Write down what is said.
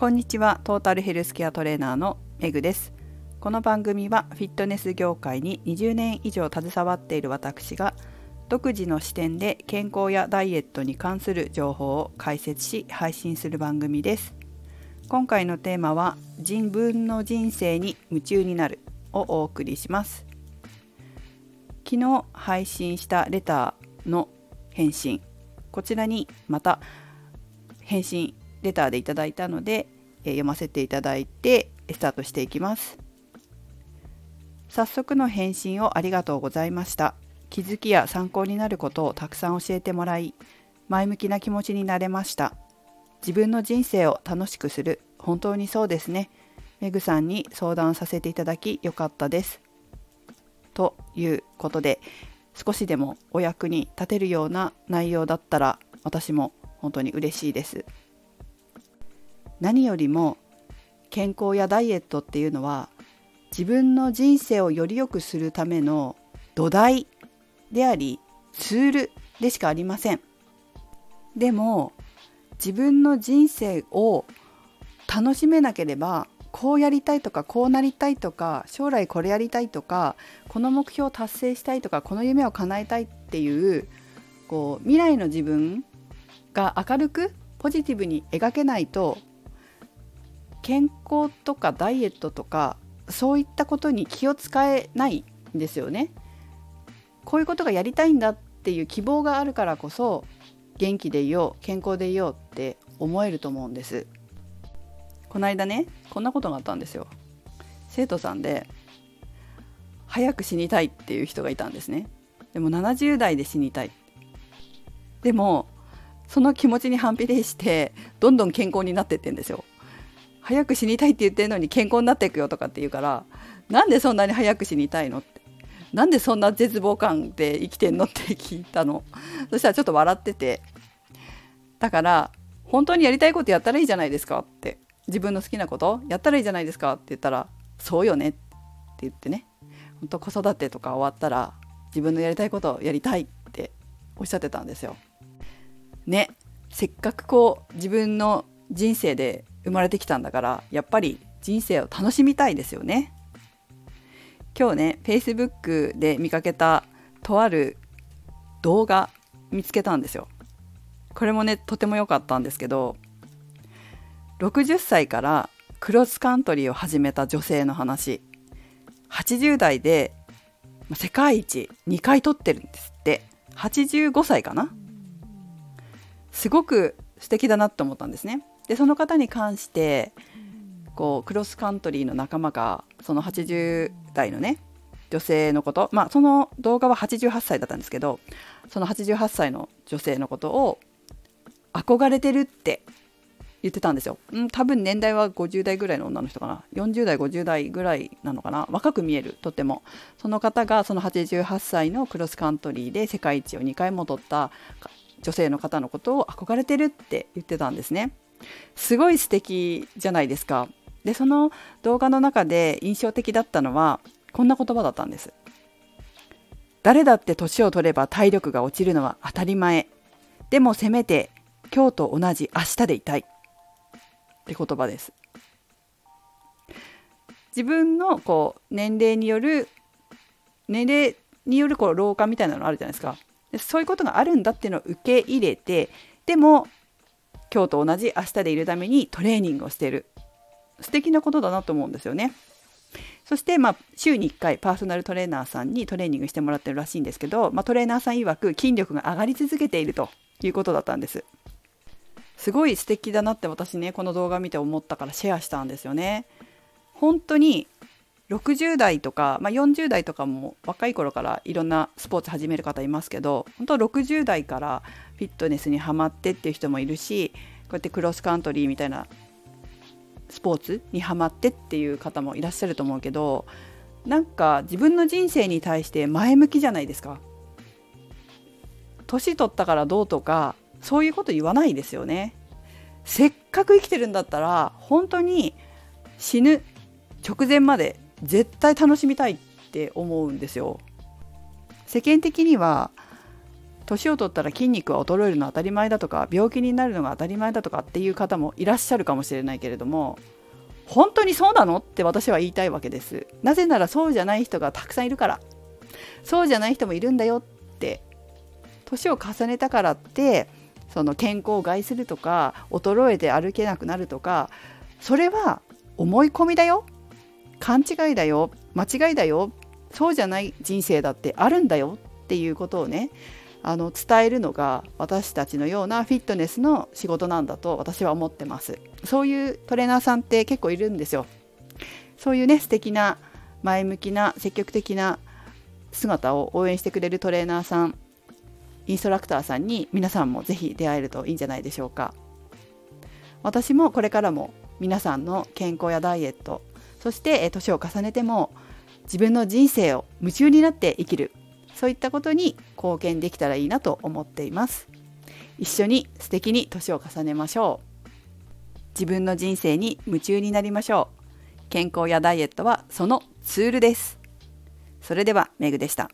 こんにちは。トータルヘルスケアトレーナーのメグです。この番組はフィットネス業界に20年以上携わっている私が独自の視点で健康やダイエットに関する情報を解説し配信する番組です。今回のテーマは自分の人生に夢中になるをお送りします。昨日配信したレターの返信。こちらにまた返信レターでいただいたので、え読ませていただいてスタートしていきます。早速の返信をありがとうございました。気づきや参考になることをたくさん教えてもらい前向きな気持ちになれました。自分の人生を楽しくする。本当にそうですね。メグさんに相談させていただきよかったです。ということで少しでもお役に立てるような内容だったら私も本当に嬉しいです。何よりも健康やダイエットっていうのは自分の人生をより良くするための土台でありツールでしかありません。でも自分の人生を楽しめなければこうやりたいとかこうなりたいとか将来これやりたいとかこの目標を達成したいとかこの夢を叶えたいっていうこう未来の自分が明るくポジティブに描けないと健康とかダイエットとかそういったことに気を使えないんですよね。こういうことがやりたいんだっていう希望があるからこそ元気でいよう健康でいようって思えると思うんです。この間ねこんなことがあったんですよ。生徒さんで早く死にたいっていう人がいたんですね。でも70代で死にたい。でもその気持ちに反比例してどんどん健康になってってんですよ。早く死にたいって言ってるのに健康になっていくよとかって言うからなんでそんなに早く死にたいのって？なんでそんな絶望感で生きてんのって聞いたの？そしたらちょっと笑ってて。だから本当にやりたいことやったらいいじゃないですかって。自分の好きなことやったらいいじゃないですかって言ったらそうよねって言ってね。本当子育てとか終わったら自分のやりたいことをやりたいっておっしゃってたんですよ。ね。せっかくこう自分の人生で生まれてきたんだからやっぱり人生を楽しみたいですよね。今日ね Facebook で見かけたとある動画見つけたんですよ。これもねとても良かったんですけど60歳からクロスカントリーを始めた女性の話80代で世界一2回取ってるんですって85歳かな？すごく素敵だなって思ったんですねでその方に関してこうクロスカントリーの仲間がその80代のね女性のことまあその動画は88歳だったんですけどその88歳の女性のことを憧れてるって言ってたんですよ、うん、多分年代は50代ぐらいの女の人かな。40代50代ぐらいなのかな。若く見えるとっても。その方がその88歳のクロスカントリーで世界一を2回も取った女性の方のことを憧れてるって言ってたんですね。すごい素敵じゃないですか。でその動画の中で印象的だったのはこんな言葉だったんです。誰だって年を取れば体力が落ちるのは当たり前。でもせめて今日と同じ明日でいたい。って言葉です。自分のこう年齢による年齢によるこう老化みたいなのあるじゃないですか。そういうことがあるんだっていうのを受け入れてでも今日と同じ明日でいるためにトレーニングをしている素敵なことだなと思うんですよね。そして、まあ、週に1回パーソナルトレーナーさんにトレーニングしてもらってるらしいんですけど、まあ、トレーナーさん曰く筋力が上がり続けているということだったんです。すごい素敵だなって私ねこの動画見て思ったからシェアしたんですよね。本当に60代とか、まあ、40代とかも若い頃からいろんなスポーツ始める方いますけど本当60代からフィットネスにはまってっていう人もいるしこうやってクロスカントリーみたいなスポーツにはまってっていう方もいらっしゃると思うけどなんか自分の人生に対して前向きじゃないですか。年取ったからどうとかそういうこと言わないですよね。せっかく生きてるんだったら本当に死ぬ直前まで絶対楽しみたいって思うんですよ。世間的には年を取ったら筋肉は衰えるのは当たり前だとか病気になるのが当たり前だとかっていう方もいらっしゃるかもしれないけれども本当にそうなのって私は言いたいわけです。なぜならそうじゃない人がたくさんいるから。そうじゃない人もいるんだよって。年を重ねたからってその健康を害するとか衰えて歩けなくなるとかそれは思い込みだよ。勘違いだよ。間違いだよ。そうじゃない人生だってあるんだよっていうことをねあの伝えるのが私たちのようなフィットネスの仕事なんだと私は思ってます。そういうトレーナーさんって結構いるんですよ。そういうね素敵な前向きな積極的な姿を応援してくれるトレーナーさんインストラクターさんに皆さんもぜひ出会えるといいんじゃないでしょうか。私もこれからも皆さんの健康やダイエットそして年を重ねても自分の人生を夢中になって生きるそういったことに貢献できたらいいなと思っています。一緒に素敵に年を重ねましょう。自分の人生に夢中になりましょう。健康やダイエットはそのツールです。それではメグでした。